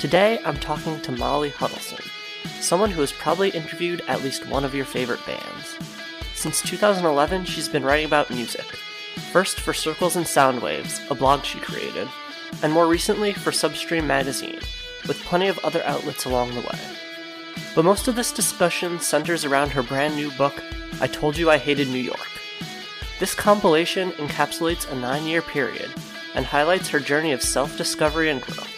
Today, I'm talking to Molly Huddleston, someone who has probably interviewed at least one of your favorite bands. Since 2011, she's been writing about music, first for Circles and Soundwaves, a blog she created, and more recently for Substream Magazine, with plenty of other outlets along the way. But most of this discussion centers around her brand new book, I Told You I Hated New York. This compilation encapsulates a nine year period and highlights her journey of self discovery and growth.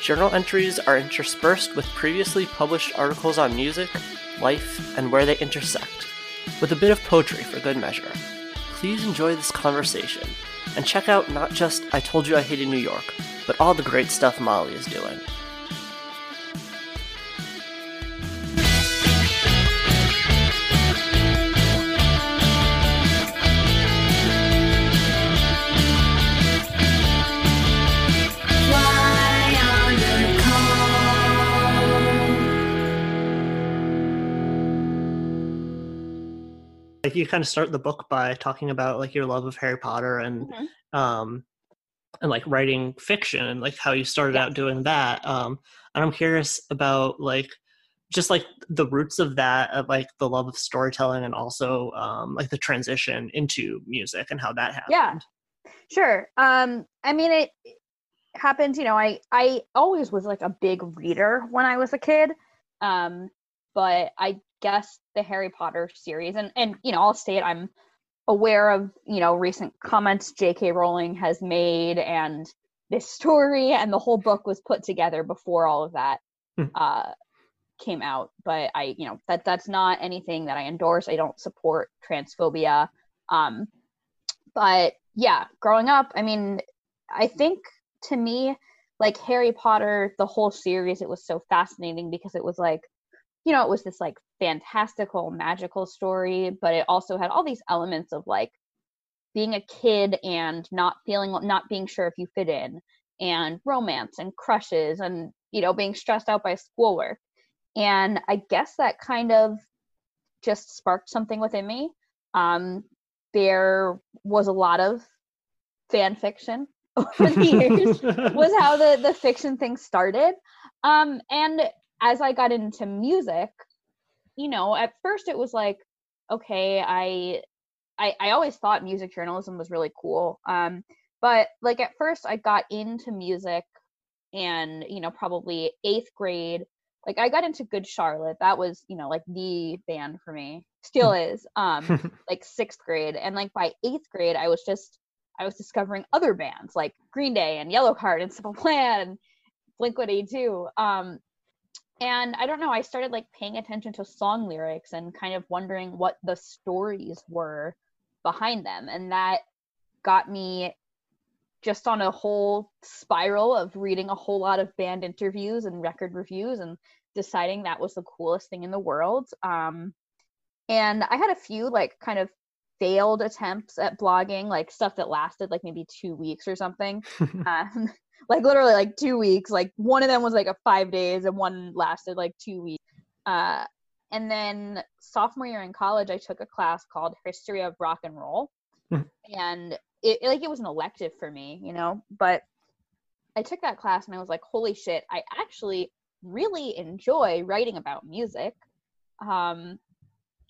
Journal entries are interspersed with previously published articles on music, life, and where they intersect, with a bit of poetry for good measure. Please enjoy this conversation and check out not just I Told You I Hated New York, but all the great stuff Molly is doing. Like you kind of start the book by talking about like your love of Harry Potter and Mhm. um and like writing fiction and like how you started Yes. out doing that um and I'm curious about like just like the roots of that of like the love of storytelling and also um like the transition into music and how that happened Yeah. Sure. Um, I mean, it it happened. You know, I I always was like a big reader when I was a kid. Um, but I guess the Harry Potter series, and and you know, I'll state I'm aware of you know recent comments J.K. Rowling has made, and this story and the whole book was put together before all of that Hmm. uh, came out. But I, you know, that that's not anything that I endorse. I don't support transphobia. Um, but yeah, growing up, I mean, I think to me, like Harry Potter, the whole series, it was so fascinating because it was like, you know, it was this like fantastical, magical story, but it also had all these elements of like being a kid and not feeling, not being sure if you fit in, and romance and crushes and, you know, being stressed out by schoolwork. And I guess that kind of just sparked something within me. Um, there was a lot of fan fiction over the years was how the the fiction thing started um and as i got into music you know at first it was like okay i i, I always thought music journalism was really cool um but like at first i got into music and you know probably eighth grade like i got into good charlotte. That was you know like the band for me. Still is um like sixth grade. And like by eighth grade i was just i was discovering other bands like green day and yellowcard and simple plan and blink 182 um and i don't know i started like paying attention to song lyrics and kind of wondering what the stories were behind them. And that got me just on a whole spiral of reading a whole lot of band interviews and record reviews and deciding that was the coolest thing in the world. Um and i had a few like kind of failed attempts at blogging like stuff that lasted like maybe two weeks or something. Um, like literally like two weeks like one of them was like a five days and one lasted like two weeks. Uh, and then sophomore year in college i took a class called history of rock and roll. Mhm. and it like it was an elective for me you know but i took that class and i was like holy shit i actually really enjoy writing about music. Um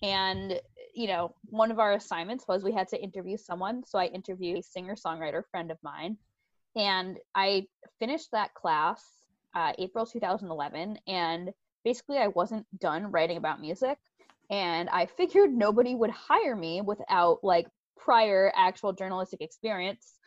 and you know one of our assignments was we had to interview someone. So i interviewed a singer songwriter friend of mine and i finished that class uh, april 2011 and basically i wasn't done writing about music and i figured nobody would hire me without like prior actual journalistic experience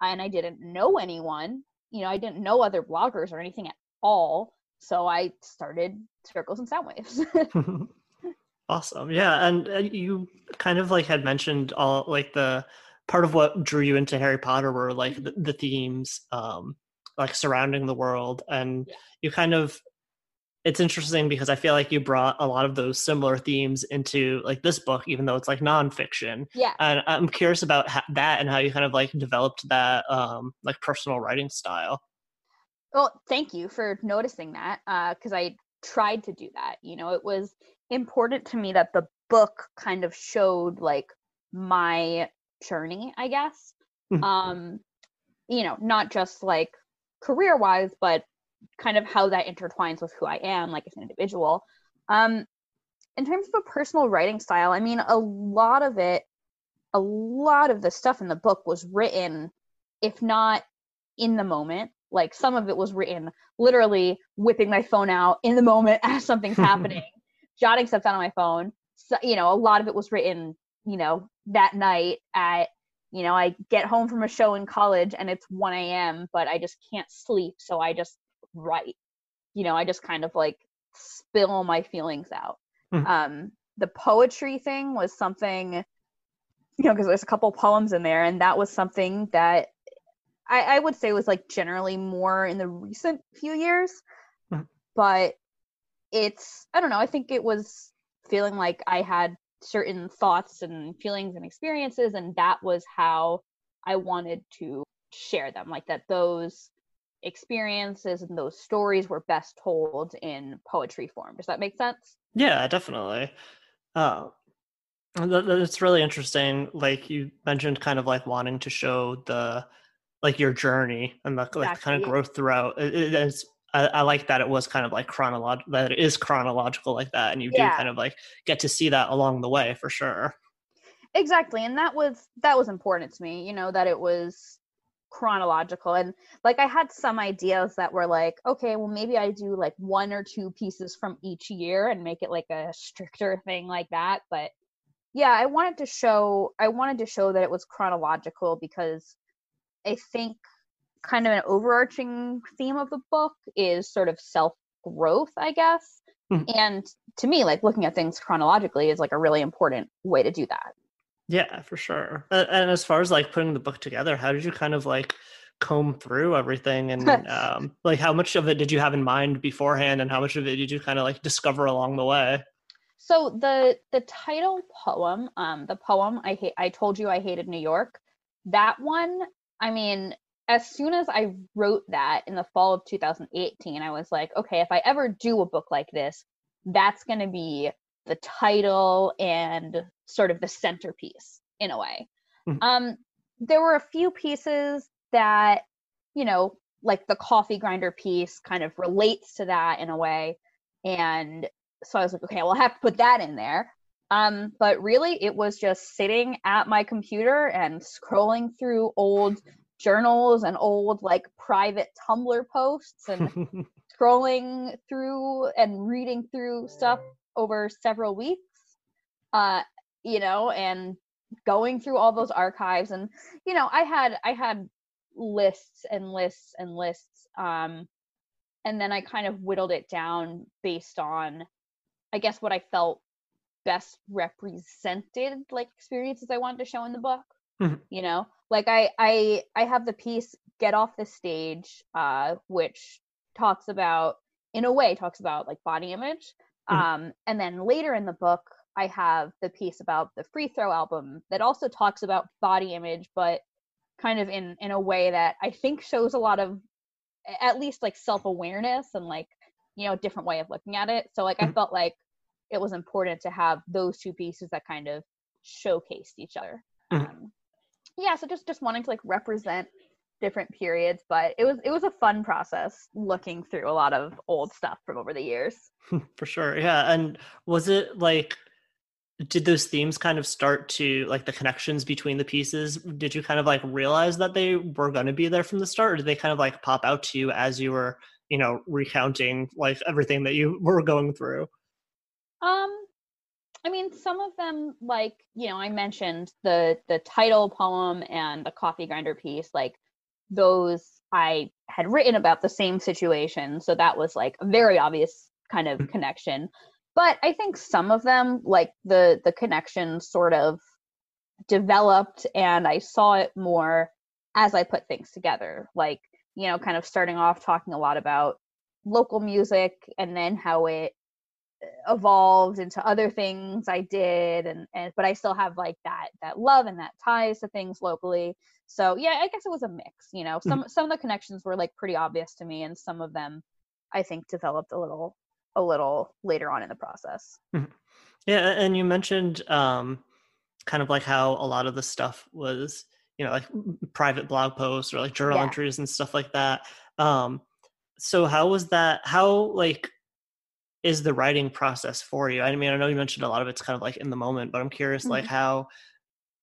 and I didn't know anyone. You know, I didn't know other bloggers or anything at all. So I started Circles and Sound Waves. awesome. Yeah. And you kind of like had mentioned all like the part of what drew you into Harry Potter were like the, the themes um like surrounding the world and yeah. you kind of it's interesting because I feel like you brought a lot of those similar themes into like this book, even though it's like nonfiction. Yeah. And I'm curious about ha- that and how you kind of like developed that um like personal writing style. Well, thank you for noticing that because uh, I tried to do that. You know, it was important to me that the book kind of showed like my journey, I guess. Mm-hmm. Um, you know, not just like career wise, but kind of how that intertwines with who I am, like as an individual. Um, in terms of a personal writing style, I mean, a lot of it, a lot of the stuff in the book was written, if not in the moment, like some of it was written literally whipping my phone out in the moment as something's happening, jotting stuff down on my phone. So, you know, a lot of it was written, you know, that night at you know, I get home from a show in college and it's 1 a.m., but I just can't sleep. So I just write. You know, I just kind of like spill my feelings out. Mm-hmm. Um, the poetry thing was something, you know, because there's a couple poems in there, and that was something that I, I would say was like generally more in the recent few years. Mm-hmm. But it's, I don't know, I think it was feeling like I had certain thoughts and feelings and experiences and that was how i wanted to share them like that those experiences and those stories were best told in poetry form. Does that make sense? Yeah definitely. Uh, that's really interesting like you mentioned kind of like wanting to show the like your journey and the like, exactly. kind of growth throughout. It, it's I, I, like that it was kind of like chronological that it is chronological like that and you yeah. do kind of like get to see that along the way for sure exactly and that was that was important to me you know that it was chronological and like i had some ideas that were like okay well maybe i do like one or two pieces from each year and make it like a stricter thing like that but yeah i wanted to show i wanted to show that it was chronological because i think kind of an overarching theme of the book is sort of self growth, I guess. Mm-hmm. And to me, like looking at things chronologically is like a really important way to do that. Yeah, for sure. And as far as like putting the book together, how did you kind of like comb through everything and um, like how much of it did you have in mind beforehand and how much of it did you kind of like discover along the way? So the the title poem, um, the poem I hate I told you I hated New York, that one, I mean, as soon as I wrote that in the fall of 2018, I was like, okay, if I ever do a book like this, that's going to be the title and sort of the centerpiece in a way. Mm-hmm. Um, there were a few pieces that, you know, like the coffee grinder piece kind of relates to that in a way. And so I was like, okay, well, I have to put that in there. Um, but really, it was just sitting at my computer and scrolling through old journals and old like private Tumblr posts and scrolling through and reading through stuff over several weeks. Uh, you know, and going through all those archives and you know, I had I had lists and lists and lists um and then I kind of whittled it down based on I guess what I felt best represented like experiences I wanted to show in the book. Mm-hmm. You know, like i i i have the piece get off the stage uh which talks about in a way talks about like body image mm-hmm. um and then later in the book i have the piece about the free throw album that also talks about body image but kind of in in a way that i think shows a lot of at least like self-awareness and like you know a different way of looking at it so like mm-hmm. i felt like it was important to have those two pieces that kind of showcased each other mm-hmm. um, yeah so just just wanting to like represent different periods but it was it was a fun process looking through a lot of old stuff from over the years. For sure yeah and was it like did those themes kind of start to like the connections between the pieces? Did you kind of like realize that they were going to be there from the start or did they kind of like pop out to you as you were you know recounting like everything that you were going through? Um I mean, some of them, like you know, I mentioned the the title poem and the coffee grinder piece. Like those I had written about the same situation. So that was like a very obvious kind of mm. connection. But I think some of them, like the the connection sort of developed and I saw it more as I put things together. Like, you know, kind of starting off talking a lot about local music and then how it evolved into other things I did and and but I still have like that that love and that ties to things locally. So yeah, I guess it was a mix, you know. Some mm-hmm. some of the connections were like pretty obvious to me and some of them I think developed a little a little later on in the process. Mm-hmm. Yeah, and you mentioned um kind of like how a lot of the stuff was, you know, like private blog posts or like journal yeah. entries and stuff like that. Um so how was that how like is the writing process for you? I mean, I know you mentioned a lot of it's kind of like in the moment, but I'm curious, mm-hmm. like how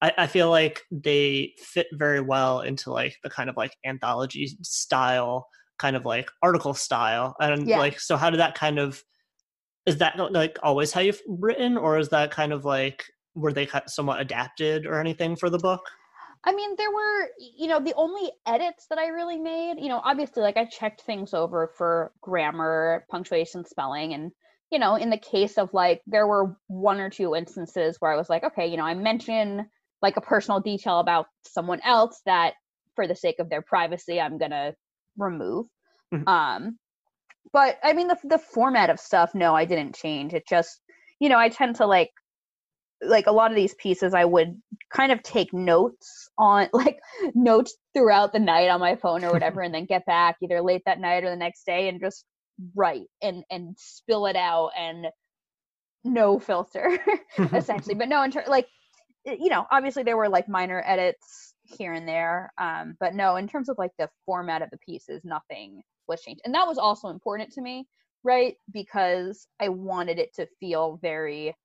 I, I, feel like they fit very well into like the kind of like anthology style, kind of like article style, and yeah. like so. How did that kind of is that like always how you've written, or is that kind of like were they somewhat adapted or anything for the book? I mean, there were, you know, the only edits that I really made, you know, obviously, like I checked things over for grammar, punctuation, spelling. And, you know, in the case of like, there were one or two instances where I was like, okay, you know, I mention like a personal detail about someone else that for the sake of their privacy, I'm going to remove. Mm-hmm. Um, but I mean, the, the format of stuff, no, I didn't change. It just, you know, I tend to like like a lot of these pieces i would kind of take notes on like notes throughout the night on my phone or whatever and then get back either late that night or the next day and just write and and spill it out and no filter essentially. But no in ter- like you know obviously there were like minor edits here and there um but no in terms of like the format of the pieces nothing was changed. And that was also important to me right because i wanted it to feel very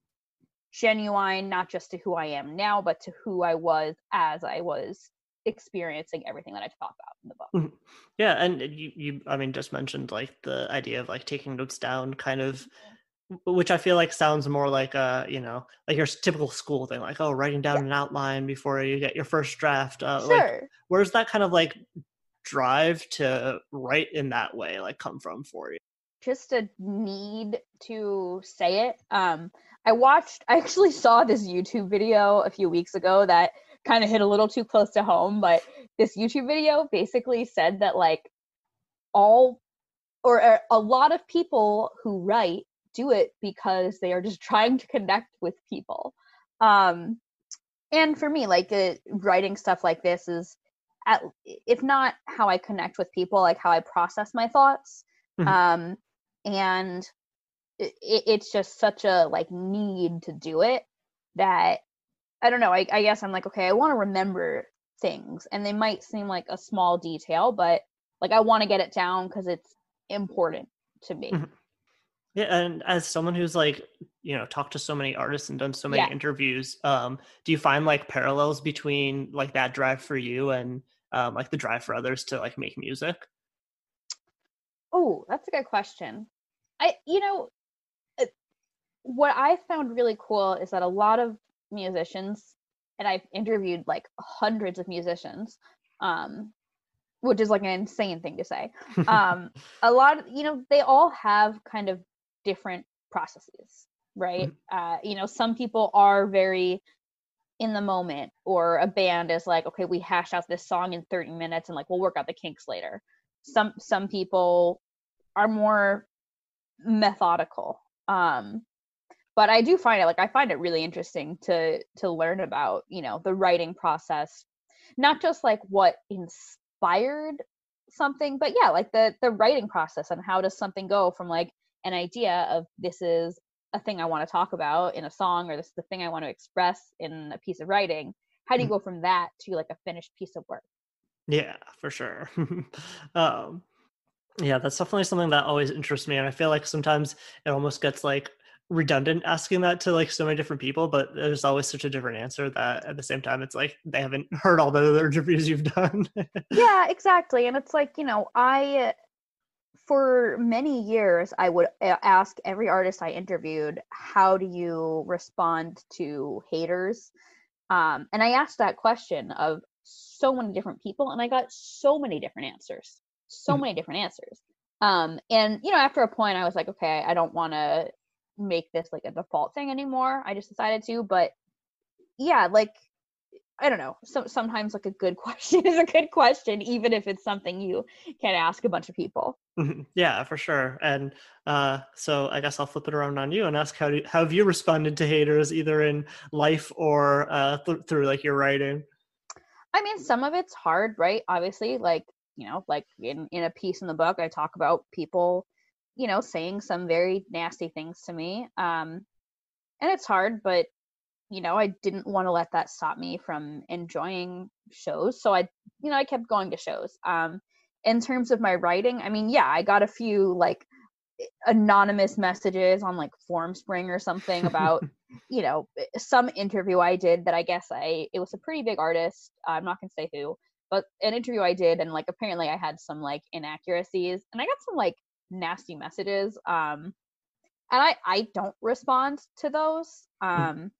genuine, not just to who I am now, but to who I was as I was experiencing everything that I talk about in the book. Mm-hmm. Yeah, and you, you, I mean, just mentioned like the idea of like taking notes down, kind of, which I feel like sounds more like a, you know, like your typical school thing, like oh, writing down yeah. an outline before you get your first draft. Uh, sure. Like, where's that kind of like drive to write in that way like come from for you? Just a need to say it. Um, I watched, I actually saw this YouTube video a few weeks ago that kind of hit a little too close to home, but this YouTube video basically said that like all or uh, a lot of people who write do it because they are just trying to connect with people. Um, and for me, like uh, writing stuff like this is, at, if not how I connect with people, like how I process my thoughts. Mm-hmm. Um, and it, it's just such a like need to do it that I don't know. I, I guess I'm like, okay, I want to remember things, and they might seem like a small detail, but like I want to get it down because it's important to me. Mm-hmm. Yeah, and as someone who's like, you know, talked to so many artists and done so many yeah. interviews, um, do you find like parallels between like that drive for you and um, like the drive for others to like make music? Oh, that's a good question. I, you know, what I found really cool is that a lot of musicians, and I've interviewed like hundreds of musicians, um, which is like an insane thing to say. Um, a lot of, you know, they all have kind of different processes, right? Mm-hmm. Uh, you know, some people are very in the moment, or a band is like, okay, we hash out this song in 30 minutes and like we'll work out the kinks later. Some some people are more methodical. Um, but i do find it like i find it really interesting to to learn about you know the writing process not just like what inspired something but yeah like the the writing process and how does something go from like an idea of this is a thing i want to talk about in a song or this is the thing i want to express in a piece of writing. How do you mm. go from that to like a finished piece of work? Yeah for sure. Um yeah that's definitely something that always interests me and i feel like sometimes it almost gets like redundant asking that to like so many different people, but there's always such a different answer that at the same time it's like they haven't heard all the other interviews you've done. yeah, exactly. And it's like, you know, I for many years I would ask every artist I interviewed, how do you respond to haters? Um, and I asked that question of so many different people and I got so many different answers. So Mhm. many different answers. Um, and you know, after a point I was like, okay, I don't want to make this like a default thing anymore. I just decided to, but yeah, like I don't know. So sometimes like a good question is a good question, even if it's something you can ask a bunch of people. Mhm. Yeah, for sure. And uh, so I guess I'll flip it around on you and ask how do, how have you responded to haters either in life or uh, th- through like your writing? I mean, some of it's hard, right? Obviously, like you know, like in in a piece in the book, I talk about people, you know, saying some very nasty things to me. Um, and it's hard, but you know, I didn't want to let that stop me from enjoying shows. So I, you know, I kept going to shows. Um, in terms of my writing, I mean, yeah, I got a few like anonymous messages on like Formspring or something about, you know, eh, some interview I did that I guess I it was a pretty big artist. I'm not gonna say who, but an interview I did and like apparently I had some like inaccuracies and I got some like nasty messages. Um, and I I don't respond to those. Um,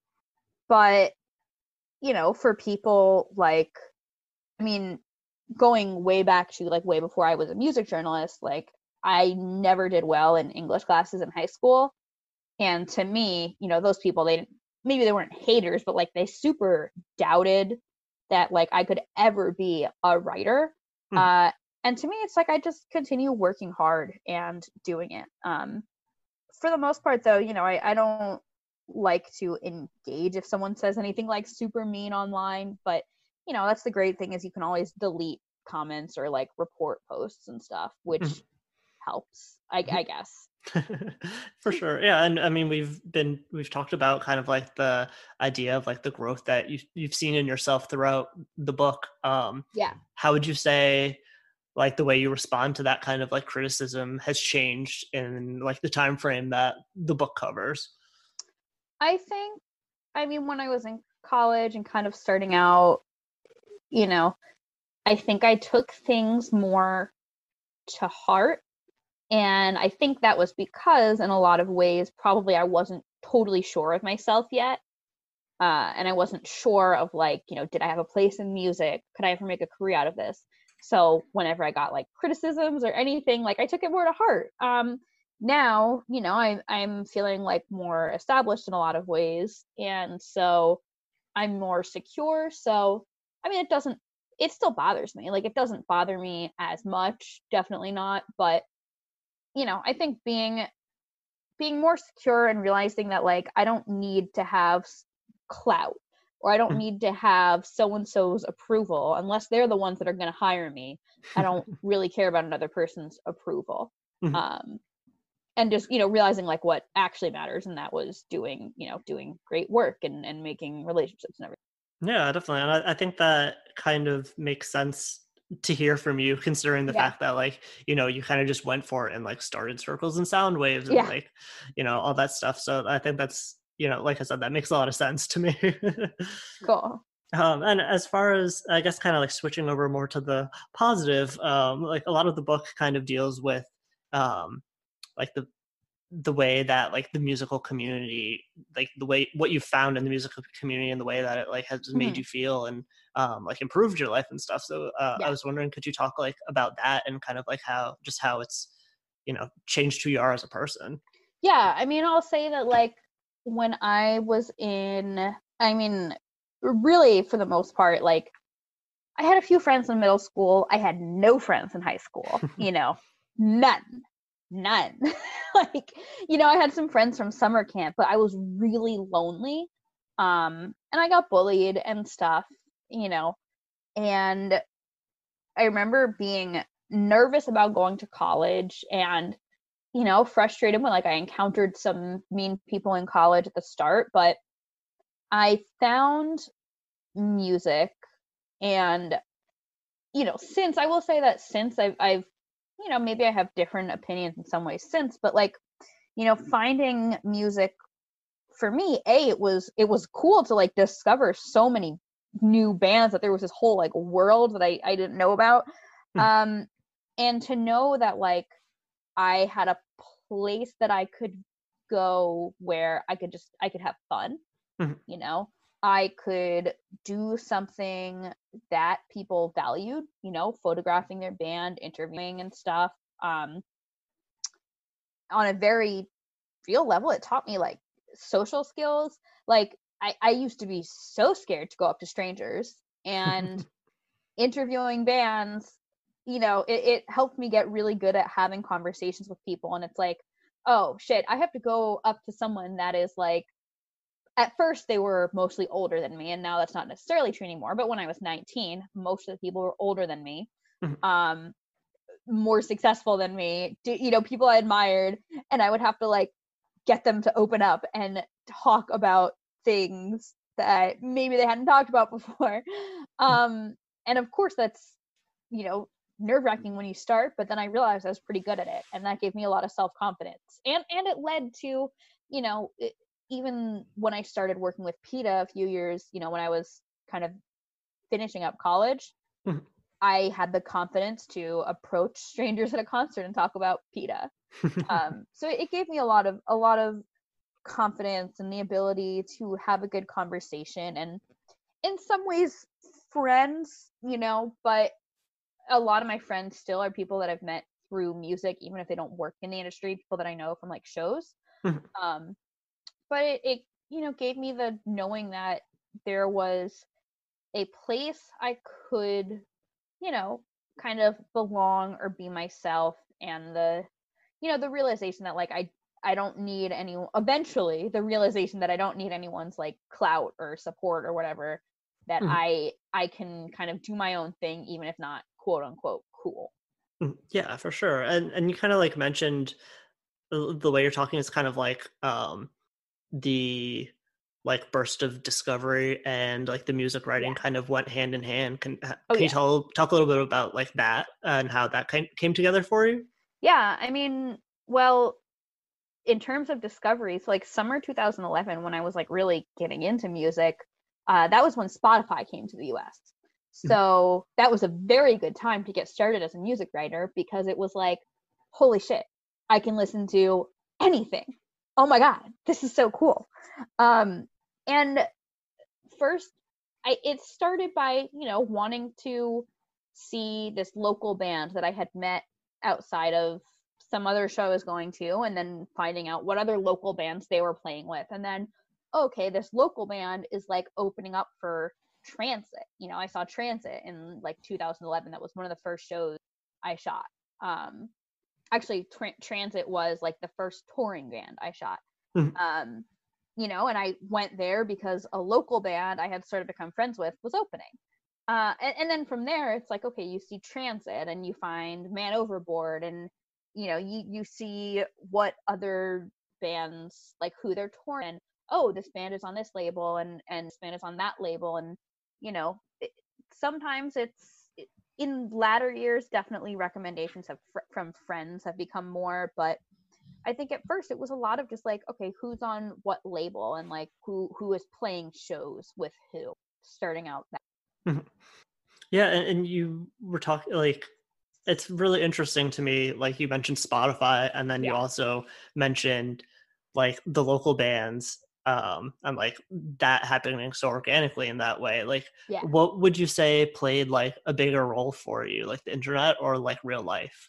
but you know, for people like, I mean, going way back to like way before I was a music journalist, like I never did well in English classes in high school. And to me, you know, those people, they maybe they weren't haters, but like they super doubted that like I could ever be a writer. Hmm. Uh, and to me, it's like I just continue working hard and doing it. Um, for the most part, though, you know, I, I don't like to engage if someone says anything like super mean online, but you know, that's the great thing is you can always delete comments or like report posts and stuff, which Mhm. helps, I, I guess. for sure yeah and i mean we've been we've talked about kind of like the idea of like the growth that you, you've seen in yourself throughout the book um Yeah. how would you say like the way you respond to that kind of like criticism has changed in like the time frame that the book covers I think, I mean, when I was in college and kind of starting out, you know, I think I took things more to heart. And I think that was because, in a lot of ways, probably I wasn't totally sure of myself yet. Uh, and I wasn't sure of, like, you know, did I have a place in music? Could I ever make a career out of this? So whenever I got like criticisms or anything, like I took it more to heart. Um, now you know I, i'm feeling like more established in a lot of ways and so i'm more secure so i mean it doesn't it still bothers me like it doesn't bother me as much definitely not but you know i think being being more secure and realizing that like i don't need to have clout or i don't Mhm. need to have so and so's approval unless they're the ones that are going to hire me i don't really care about another person's approval Mhm. um and just you know realizing like what actually matters and that was doing you know doing great work and and making relationships and everything yeah definitely and I, I think that kind of makes sense to hear from you considering the Yeah. fact that like you know you kind of just went for it and like started circles and sound waves and Yeah. like you know all that stuff so i think that's you know like i said that makes a lot of sense to me cool um and as far as i guess kind of like switching over more to the positive um like a lot of the book kind of deals with um like the the way that like the musical community like the way what you found in the musical community and the way that it like has made Mhm. you feel and um like improved your life and stuff so uh, Yeah. i was wondering could you talk like about that and kind of like how just how it's you know changed who you are as a person yeah i mean i'll say that like when i was in i mean really for the most part like i had a few friends in middle school i had no friends in high school you know none none. Like you know i had some friends from summer camp but i was really lonely um and i got bullied and stuff you know and i remember being nervous about going to college and you know frustrated when like i encountered some mean people in college at the start but i found music and you know since i will say that since i've i've you know maybe i have different opinions in some ways since but like you know finding music for me a it was it was cool to like discover so many new bands that there was this whole like world that i i didn't know about Hmm. um and to know that like i had a place that i could go where i could just i could have fun Mhm. you know I could do something that people valued, you know, photographing their band, interviewing and stuff. Um, on a very real level, it taught me like social skills. Like I, I used to be so scared to go up to strangers and interviewing bands, you know, it, it helped me get really good at having conversations with people. And it's like, oh shit, I have to go up to someone that is like at first they were mostly older than me and now that's not necessarily true anymore but when i was 19 most of the people were older than me mm-hmm. um more successful than me you know people i admired and i would have to like get them to open up and talk about things that maybe they hadn't talked about before mm-hmm. um and of course that's you know nerve wracking when you start but then i realized i was pretty good at it and that gave me a lot of self confidence and and it led to you know it, even when I started working with PETA a few years, you know, when I was kind of finishing up college, mm-hmm. I had the confidence to approach strangers at a concert and talk about PETA. um, so it gave me a lot of a lot of confidence and the ability to have a good conversation and in some ways friends, you know, but a lot of my friends still are people that I've met through music, even if they don't work in the industry, people that I know from like shows. Mm-hmm. Um, but it, it you know gave me the knowing that there was a place I could, you know, kind of belong or be myself and the you know, the realization that like I I don't need any eventually the realization that I don't need anyone's like clout or support or whatever that mm-hmm. I I can kind of do my own thing even if not quote unquote cool. Mm, yeah, for sure. And and you kind of like mentioned the way you're talking is kind of like um the like burst of discovery and like the music writing yeah. kind of went hand in hand. Can, can oh, you yeah. tell talk a little bit about like that and how that came came together for you? Yeah, I mean, well, in terms of discoveries, like summer 2011, when I was like really getting into music, uh, that was when Spotify came to the U.S. So that was a very good time to get started as a music writer because it was like, holy shit, I can listen to anything. Oh my god this is so cool. Um and first i it started by you know wanting to see this local band that i had met outside of some other show i was going to and then finding out what other local bands they were playing with. And then okay this local band is like opening up for transit you know i saw transit in like 2011 that was one of the first shows i shot um actually tra- transit was like the first touring band i shot mm-hmm. um you know and i went there because a local band i had sort of become friends with was opening uh and, and then from there it's like okay you see transit and you find man overboard and you know you you see what other bands like who they're touring oh this band is on this label and and this band is on that label and you know it, sometimes it's in latter years definitely recommendations have fr- from friends have become more but i think at first it was a lot of just like okay who's on what label and like who who is playing shows with who starting out that mm-hmm. yeah and, and you were talking like it's really interesting to me like you mentioned spotify and then yeah. you also mentioned like the local bands um and like that happening so organically in that way like yeah. what would you say played like a bigger role for you like the internet or like real life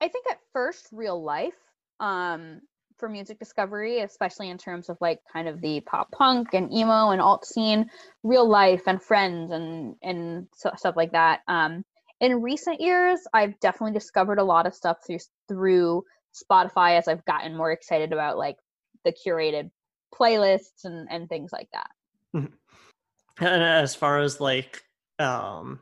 i think at first real life um for music discovery especially in terms of like kind of the pop punk and emo and alt scene real life and friends and and stuff like that um in recent years i've definitely discovered a lot of stuff through through spotify as i've gotten more excited about like the curated playlists and and things like that mm-hmm. and as far as like um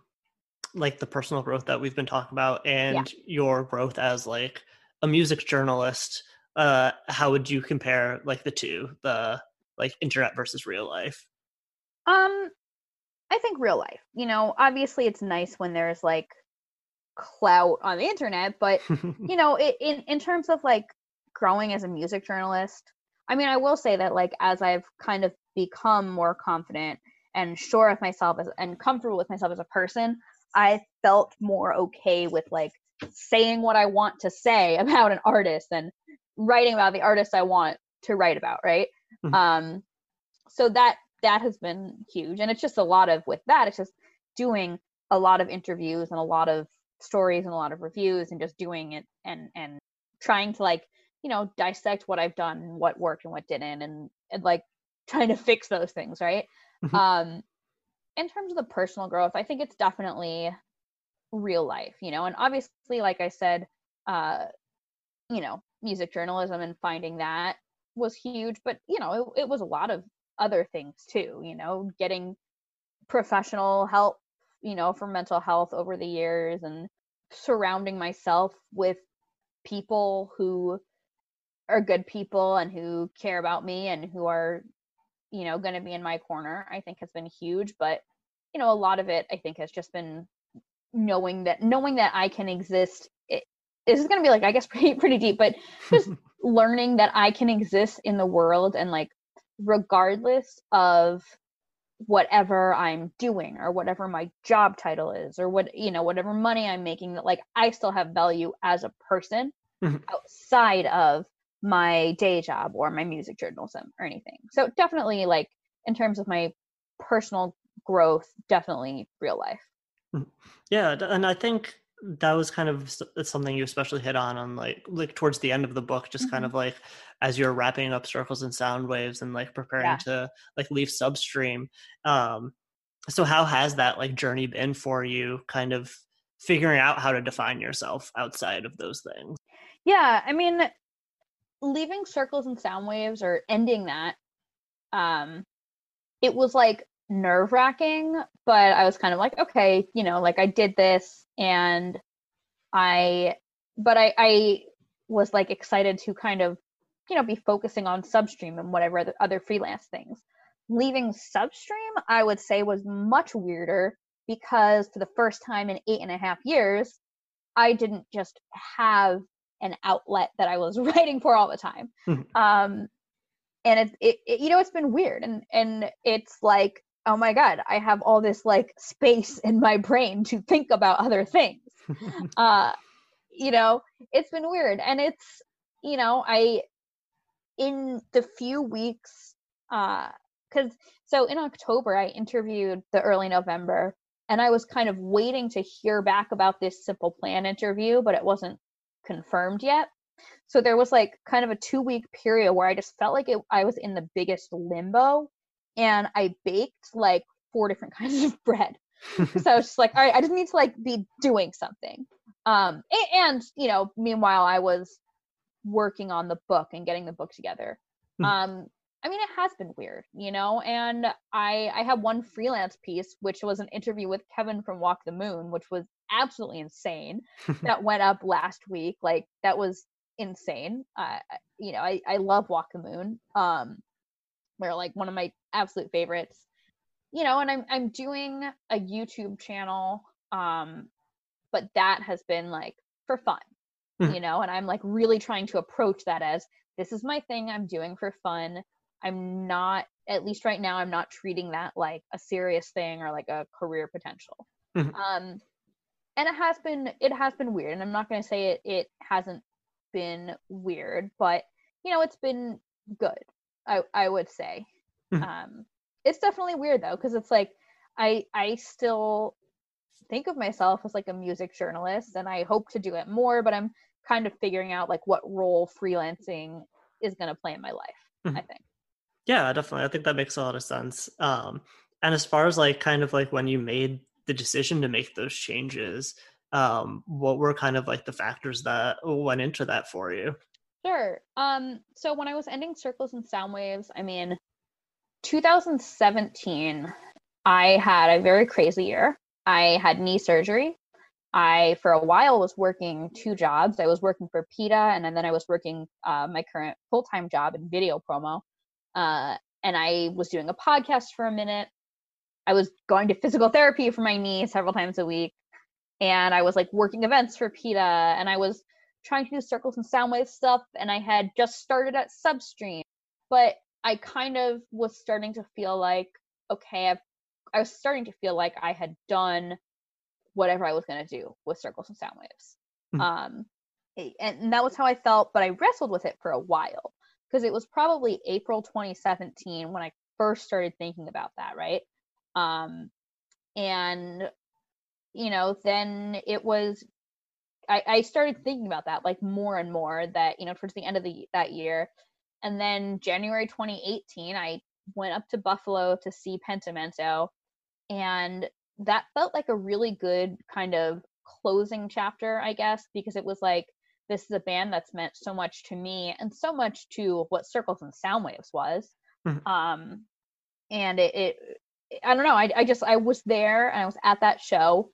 like the personal growth that we've been talking about and yeah. your growth as like a music journalist uh how would you compare like the two the like internet versus real life um i think real life you know obviously it's nice when there's like clout on the internet but you know it, in in terms of like growing as a music journalist I mean, I will say that like as I've kind of become more confident and sure of myself as, and comfortable with myself as a person, I felt more okay with like saying what I want to say about an artist and writing about the artist I want to write about, right? Mm-hmm. Um so that that has been huge and it's just a lot of with that it's just doing a lot of interviews and a lot of stories and a lot of reviews and just doing it and and trying to like you know dissect what i've done and what worked and what didn't and, and like trying to fix those things right Mhm. um in terms of the personal growth i think it's definitely real life you know and obviously like i said uh you know music journalism and finding that was huge but you know it, it was a lot of other things too you know getting professional help you know for mental health over the years and surrounding myself with people who are good people and who care about me and who are you know going to be in my corner i think has been huge but you know a lot of it i think has just been knowing that knowing that i can exist it, this is going to be like i guess pretty pretty deep but just learning that i can exist in the world and like regardless of whatever i'm doing or whatever my job title is or what you know whatever money i'm making that like i still have value as a person outside of my day job or my music journalism or anything so definitely like in terms of my personal growth definitely real life Yeah, and I think that was kind of something you especially hit on on like like towards the end of the book, just kind Mhm. of like as you're wrapping up circles and sound waves and like preparing Yeah. to like leave substream. Um, so how has that like journey been for you? Kind of figuring out how to define yourself outside of those things. yeah i mean leaving circles and sound waves or ending that um it was like nerve wracking but i was kind of like okay you know like i did this and i but i i was like excited to kind of you know be focusing on substream and whatever other, other freelance things. Leaving substream i would say was much weirder because for the first time in eight and a half years i didn't just have an outlet that i was writing for all the time Mhm. um and it, it, it you know it's been weird and and it's like oh my god i have all this like space in my brain to think about other things uh you know it's been weird and it's you know i in the few weeks uh because so in october i interviewed the early november and i was kind of waiting to hear back about this simple plan interview but it wasn't confirmed yet so there was like kind of a two week period where i just felt like it, i was in the biggest limbo and i baked like four different kinds of bread so I was just like, all right, I just need to like be doing something. Um, a- and, you know, meanwhile, I was working on the book and getting the book together. Hmm. Um, I mean, it has been weird, you know. And I I had one freelance piece, which was an interview with Kevin from Walk the Moon, which was absolutely insane. that went up last week. Like that was insane. Uh, you know, I I love Walk the Moon. Um, they're like one of my absolute favorites you know and i'm i'm doing a youtube channel um but that has been like for fun Mhm. you know and i'm like really trying to approach that as this is my thing i'm doing for fun i'm not at least right now i'm not treating that like a serious thing or like a career potential Mhm. um and it has been it has been weird and i'm not going to say it it hasn't been weird but you know it's been good i i would say Mhm. um it's definitely weird though because it's like i i still think of myself as like a music journalist and i hope to do it more but i'm kind of figuring out like what role freelancing is going to play in my life i Mhm. think Yeah, definitely. I think that makes a lot of sense. Um, and as far as like kind of like when you made the decision to make those changes, um, what were kind of like the factors that went into that for you? Sure. Um, so when I was ending circles and sound waves, I mean, 2017, I had a very crazy year. I had knee surgery. I, for a while, was working two jobs. I was working for PETA, and then I was working uh, my current full time job in video promo. Uh, and I was doing a podcast for a minute. I was going to physical therapy for my knee several times a week. And I was like working events for PETA, and I was trying to do circles and sound wave stuff. And I had just started at Substream, but I kind of was starting to feel like, okay, I've, I was starting to feel like I had done whatever I was going to do with circles and sound waves. Hmm. Um, a- and that was how I felt, but I wrestled with it for a while because it was probably April 2017 when I first started thinking about that, right? Um, and you know, then it was I, I started thinking about that like more and more that you know towards the end of the that year, and then January 2018, I went up to Buffalo to see Pentimento, and that felt like a really good kind of closing chapter, I guess, because it was like this is a band that's meant so much to me and so much to what Circles and Soundwaves was. Mm-hmm. Um, and it, it, I don't know, I, I just I was there and I was at that show,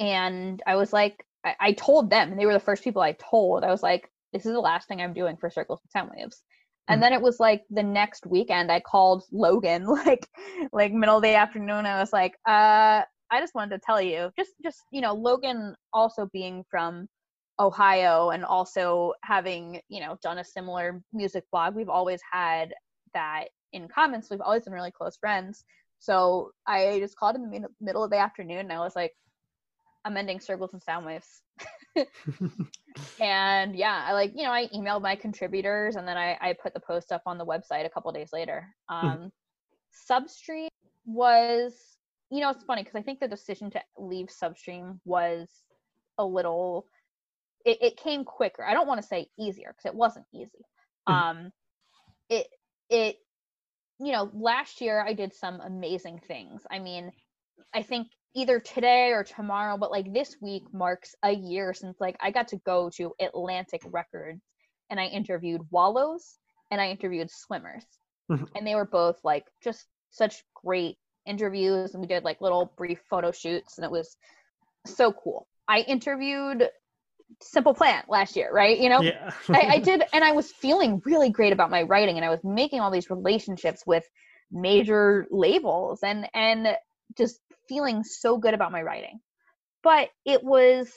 and I was like, I, I told them, and they were the first people I told. I was like, this is the last thing I'm doing for Circles and Soundwaves. And mm-hmm. then it was like the next weekend I called Logan like like middle of the afternoon. I was like, uh, I just wanted to tell you, just just you know, Logan also being from Ohio and also having, you know, done a similar music blog, we've always had that in common. So we've always been really close friends. So I just called in the middle of the afternoon and I was like, I'm ending circles and sound waves. and yeah, I like, you know, I emailed my contributors and then I, I put the post up on the website a couple days later. Hmm. Um, Substream was, you know, it's funny because I think the decision to leave Substream was a little, it, it came quicker. I don't want to say easier because it wasn't easy. Hmm. Um, it, it, you know, last year I did some amazing things. I mean, I think either today or tomorrow, but like this week marks a year since like I got to go to Atlantic Records and I interviewed Wallows and I interviewed Swimmers. Mm-hmm. And they were both like just such great interviews and we did like little brief photo shoots and it was so cool. I interviewed Simple Plan last year, right? You know, yeah. I, I did, and I was feeling really great about my writing, and I was making all these relationships with major labels, and and just feeling so good about my writing. But it was,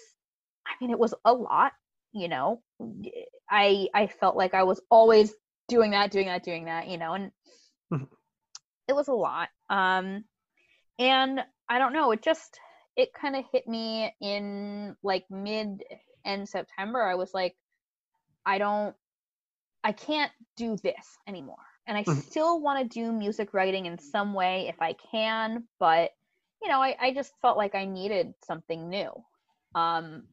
I mean, it was a lot, you know. I I felt like I was always doing that, doing that, doing that, you know, and mm-hmm. it was a lot. Um, and I don't know, it just it kind of hit me in like mid end September. I was like, I don't, I can't do this anymore. And I mm-hmm. still want to do music writing in some way if I can, but you know, I, I just felt like I needed something new. Um,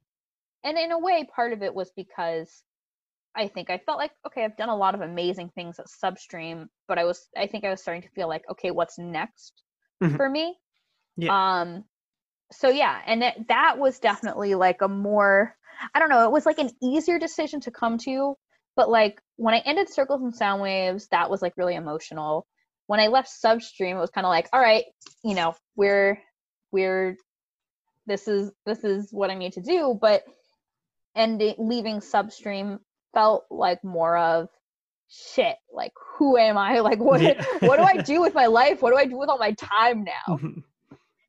and in a way, part of it was because I think I felt like, okay, I've done a lot of amazing things at Substream, but I was, I think I was starting to feel like, okay, what's next mm-hmm. for me? Yeah. Um, so yeah, and it, that was definitely like a more, I don't know, it was like an easier decision to come to, but like when I ended Circles and Sound Waves, that was like really emotional. When I left Substream, it was kind of like, all right, you know, we're we're this is this is what I need to do, but ending leaving Substream felt like more of shit like who am i? Like what yeah. what do i do with my life? What do i do with all my time now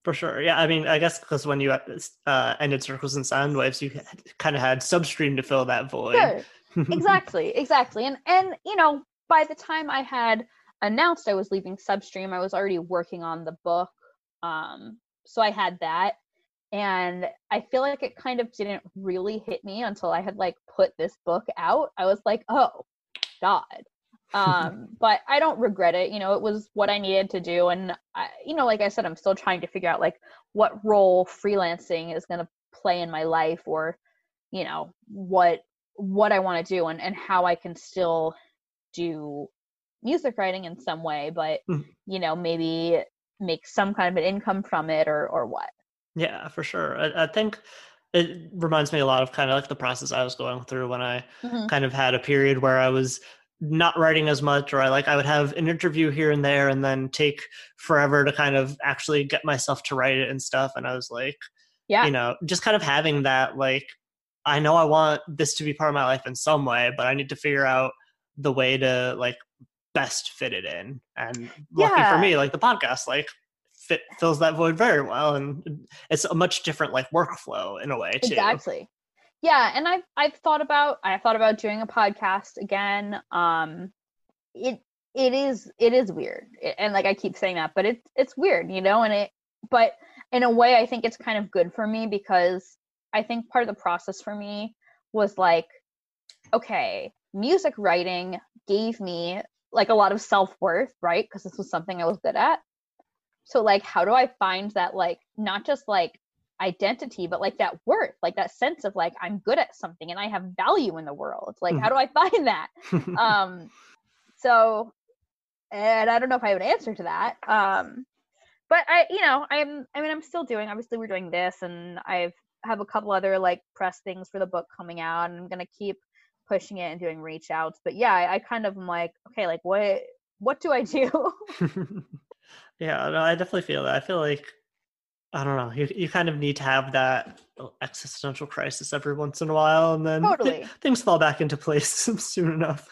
for sure yeah i mean i guess because when you uh, ended circles and sound waves you kind of had substream to fill that void sure. exactly exactly and and you know by the time i had announced I was leaving Substream, I was already working on the book. Um, so I had that. And I feel like it kind of didn't really hit me until I had like put this book out. I was like, oh, God. Um, but I don't regret it. You know, it was what I needed to do. And, I, you know, like I said, I'm still trying to figure out like what role freelancing is going to play in my life or, you know, what what I want to do and, and how I can still do music writing in some way, but mm. you know, maybe make some kind of an income from it or or what. Yeah, for sure. I, I think it reminds me a lot of kind of like the process I was going through when I mm-hmm. kind of had a period where I was not writing as much or I like I would have an interview here and there and then take forever to kind of actually get myself to write it and stuff and I was like yeah you know just kind of having that like I know I want this to be part of my life in some way but I need to figure out the way to like best fit it in. And lucky yeah. for me, like the podcast, like fit fills that void very well, and it's a much different like workflow in a way too. Exactly. Yeah, and I've I've thought about I thought about doing a podcast again. Um, it it is it is weird, it, and like I keep saying that, but it's it's weird, you know. And it, but in a way, I think it's kind of good for me because I think part of the process for me was like, okay, music writing gave me like a lot of self-worth right because this was something i was good at so like how do i find that like not just like identity but like that worth like that sense of like i'm good at something and i have value in the world. Like how do i find that? Um so and i don't know if i have an answer to that. Um but i you know i'm i mean i'm still doing obviously we're doing this and i've have a couple other like press things for the book coming out and i'm gonna keep pushing it and doing reach outs. But yeah i, I kind of am like okay like what what do i do? Yeah no i definitely feel that. I feel like I don't know. You you kind of need to have that existential crisis every once in a while, and then totally. th- things fall back into place soon enough.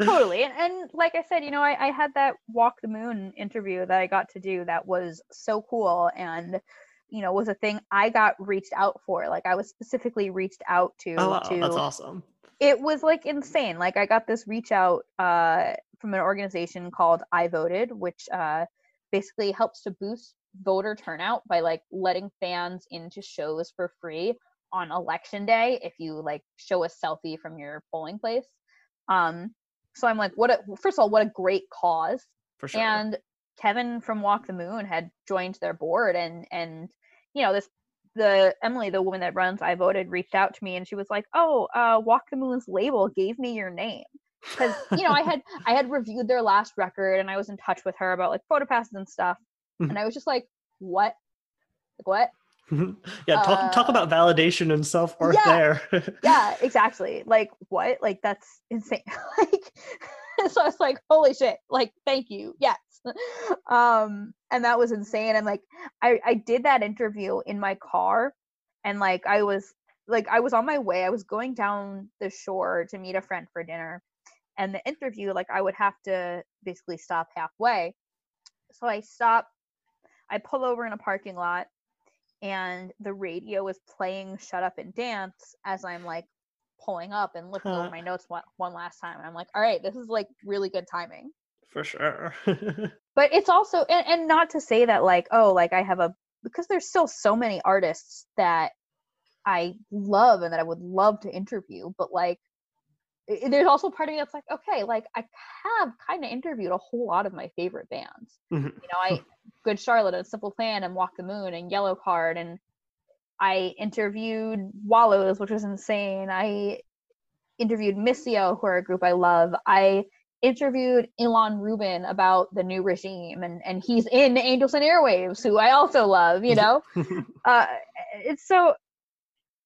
totally, and, and like I said, you know, I, I had that walk the moon interview that I got to do that was so cool, and you know, was a thing I got reached out for. Like I was specifically reached out to. Oh, wow, to, that's awesome. It was like insane. Like I got this reach out uh, from an organization called I Voted, which uh, basically helps to boost voter turnout by like letting fans into shows for free on election day if you like show a selfie from your polling place. Um, so I'm like, what? A, first of all, what a great cause. For sure. And Kevin from Walk the Moon had joined their board, and and you know this the Emily, the woman that runs I Voted, reached out to me and she was like, "Oh, uh, Walk the Moon's label gave me your name." because you know I had I had reviewed their last record and I was in touch with her about like photo passes and stuff, Mhm. and I was just like, what, like what? yeah, talk talk Uh, about validation and self worth yeah. there. Yeah, exactly. Like what? Like that's insane. like so I was like, holy shit! Like thank you, yes. Um, and that was insane. And like I I did that interview in my car, and like I was like I was on my way. I was going down the shore to meet a friend for dinner, and the interview like I would have to basically stop halfway. So I stop. I pull over in a parking lot and the radio is playing shut up and dance as i'm like pulling up and looking Huh. over my notes one, one last time and i'm like all right this is like really good timing For sure. but it's also and, and not to say that like oh like i have a because there's still so many artists that i love and that i would love to interview but like i- there's also part of me that's like okay like i have kind of interviewed a whole lot of my favorite bands Mhm. you know i good charlotte and simple plan and walk the moon and yellowcard and i interviewed wallows which was insane i interviewed missio who are a group i love i interviewed Ilan Rubin about the new regime and and he's in Angels and Airwaves who I also love, you know. uh it's so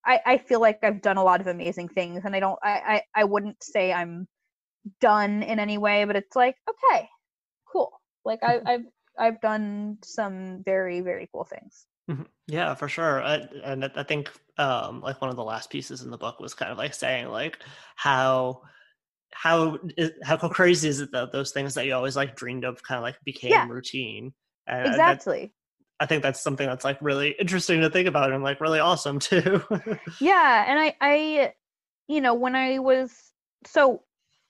I I feel like I've done a lot of amazing things and I don't I I, I wouldn't say I'm done in any way, but it's like okay, cool. Like I I've I've done some very very cool things. Mhm. Yeah, for sure. I, and I think um, like one of the last pieces in the book was kind of like saying like how how how crazy is it that those things that you always like dreamed of kind of like became Yeah. routine. And Exactly. I think that's something that's like really interesting to think about and like really awesome too. yeah and i i you know when i was so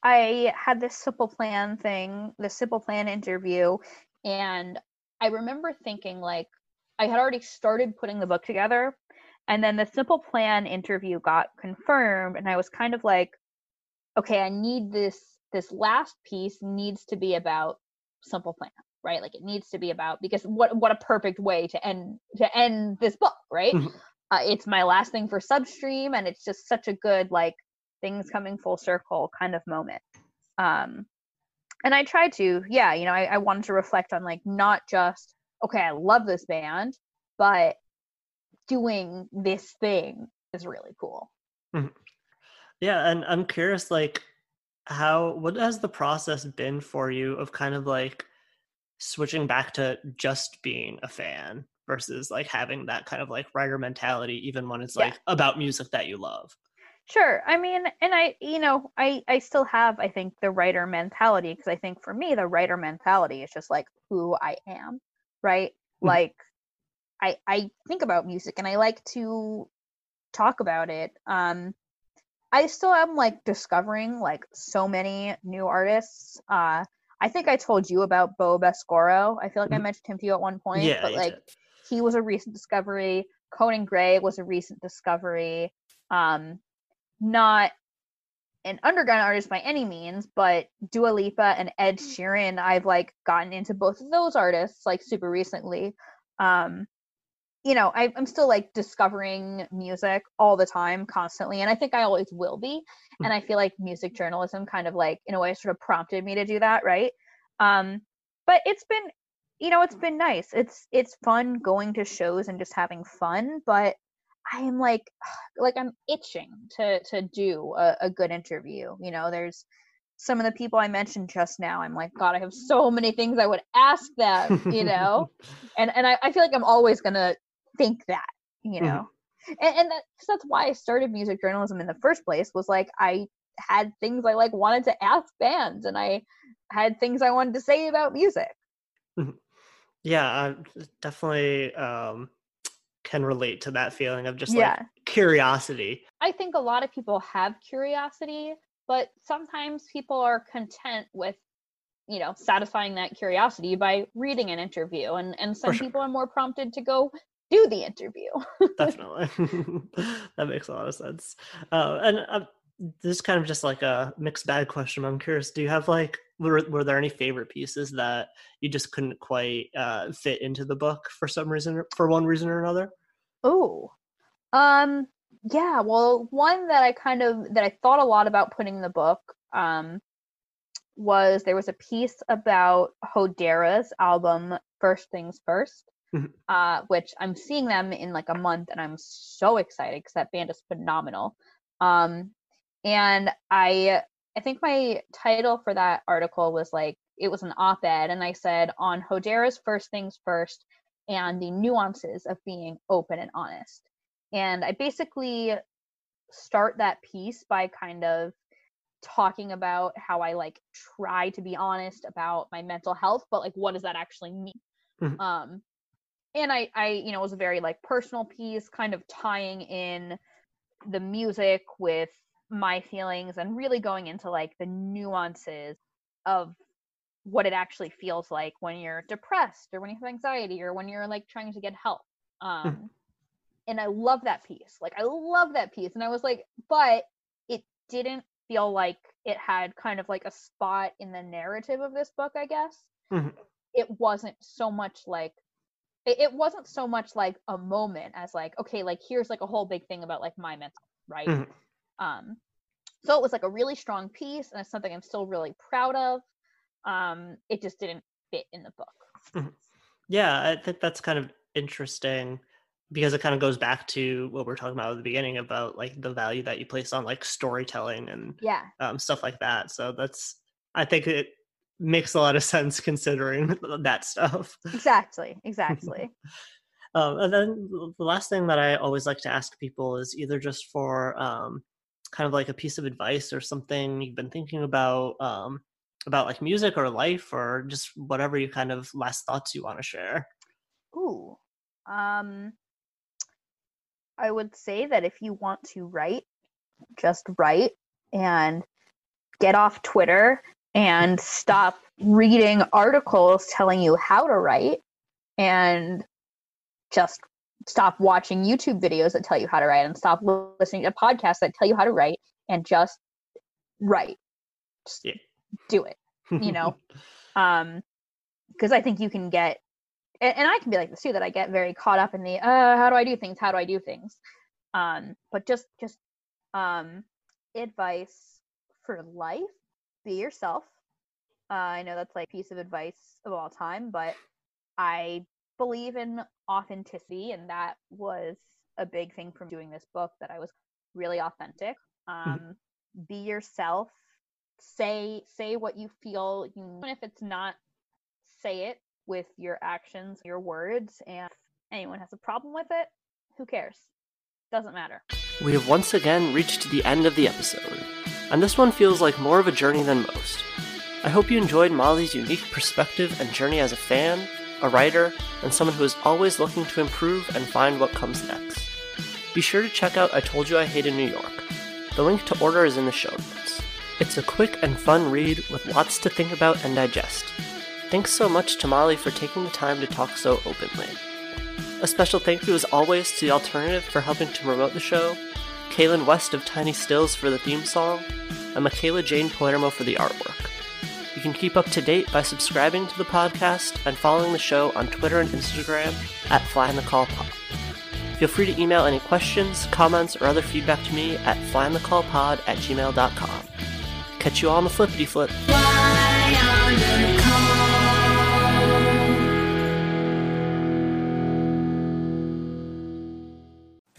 i had this simple plan thing the simple plan interview and i remember thinking like i had already started putting the book together and then the simple plan interview got confirmed and i was kind of like okay i need this this last piece needs to be about simple plan right? Like it needs to be about because what what a perfect way to end to end this book right? Mhm. uh, it's my last thing for substream and it's just such a good like things coming full circle kind of moment. Um and i tried to yeah you know I, I wanted to reflect on like not just okay i love this band but doing this thing is really cool. Yeah, and I'm curious like how what has the process been for you of kind of like switching back to just being a fan versus like having that kind of like writer mentality even when it's Yeah. like about music that you love. Sure. I mean, and I, you know, I, I still have, I think, the writer mentality because I think for me, the writer mentality is just like who I am, right? Mhm. Like, I, I think about music and I like to talk about it. Um, I still am like discovering like so many new artists. Uh, I think I told you about Bo Bescoro. I feel like I Mhm. mentioned him to you at one point, yeah, but like did. he was a recent discovery. Conan Gray was a recent discovery. Um, not an underground artist by any means, but Dua Lipa and Ed Sheeran, I've like gotten into both of those artists like super recently. Um, you know, I, I'm still like discovering music all the time, constantly, and I think I always will be. Hmm. And I feel like music journalism kind of like, in a way, sort of prompted me to do that, right? Um, but it's been, you know, it's been nice. It's it's fun going to shows and just having fun, but I am like, like I'm itching to to do a, a good interview. You know, there's some of the people I mentioned just now. I'm like, God, I have so many things I would ask them. You know, and and I, I feel like I'm always gonna think that. You Mhm. know, and, and that, that's why I started music journalism in the first place. Was like I had things I like wanted to ask bands, and I had things I wanted to say about music. Yeah, I definitely um, can relate to that feeling of just Yeah. like curiosity. I think a lot of people have curiosity, but sometimes people are content with, you know, satisfying that curiosity by reading an interview, and and some sure. people are more prompted to go do the interview. Definitely, that makes a lot of sense. Uh, and uh, this is kind of just like a mixed bag question. I'm curious. Do you have like were, were there any favorite pieces that you just couldn't quite uh, fit into the book for some reason, or- for one reason or another? Oh, um, yeah. Well, one that I kind of that I thought a lot about putting in the book, um, was there was a piece about Hodera's album First Things First. Uh, which I'm seeing them in like a month, and I'm so excited because that band is phenomenal. Um, and I I think my title for that article was like it was an op-ed, and I said on Hodera's First Things First and the nuances of being open and honest. And I basically start that piece by kind of talking about how I like try to be honest about my mental health, but like what does that actually mean? Mhm. Um and I I you know it was a very like personal piece kind of tying in the music with my feelings and really going into like the nuances of what it actually feels like when you're depressed or when you have anxiety or when you're like trying to get help um and i love that piece. Like i love that piece. And i was like but it didn't feel like it had kind of like a spot in the narrative of this book i guess. Mhm. it wasn't so much like it, it wasn't so much like a moment as like okay like here's like a whole big thing about like my mental right? Mhm. um so it was like a really strong piece and it's something i'm still really proud of. Um it just didn't fit in the book. Yeah, I think that's kind of interesting because it kind of goes back to what we are talking about at the beginning about like the value that you place on like storytelling and yeah. um, stuff like that. So that's I think it makes a lot of sense considering that stuff. exactly exactly Um, and then the last thing that I always like to ask people is either just for um, kind of like a piece of advice or something you've been thinking about um, about like music or life or just whatever you kind of last thoughts you want to share. ooh um i would say that if you want to write just write and get off twitter and stop reading articles telling you how to write and just stop watching YouTube videos that tell you how to write and stop listening to podcasts that tell you how to write and just write. Just Yeah. do it, you know? um, because I think you can get, and, and I can be like this too, that I get very caught up in the, uh, how do I do things? How do I do things? Um, but just, just, um, advice for life, be yourself. Uh, I know that's like a piece of advice of all time, but I believe in authenticity, and that was a big thing from doing this book that I was really authentic. Um, Be yourself. Say say what you feel. You, even if it's not, say it with your actions, your words. And if anyone has a problem with it, who cares? Doesn't matter. We have once again reached the end of the episode, and this one feels like more of a journey than most. I hope you enjoyed Molly's unique perspective and journey as a fan, a writer, and someone who is always looking to improve and find what comes next. Be sure to check out I Told You I Hated New York. The link to order is in the show notes. It's a quick and fun read with lots to think about and digest. Thanks so much to Molly for taking the time to talk so openly. A special thank you as always to The Alternative for helping to promote the show, Kailynn West of Tiny Stills for the theme song, and Michaela Jane Palermo for the artwork. You can keep up to date by subscribing to the podcast and following the show on Twitter and Instagram at FlyInTheCallPod. Feel free to email any questions, comments, or other feedback to me at flyinthecallpod at gmail.com. Catch you all on the flippity flip.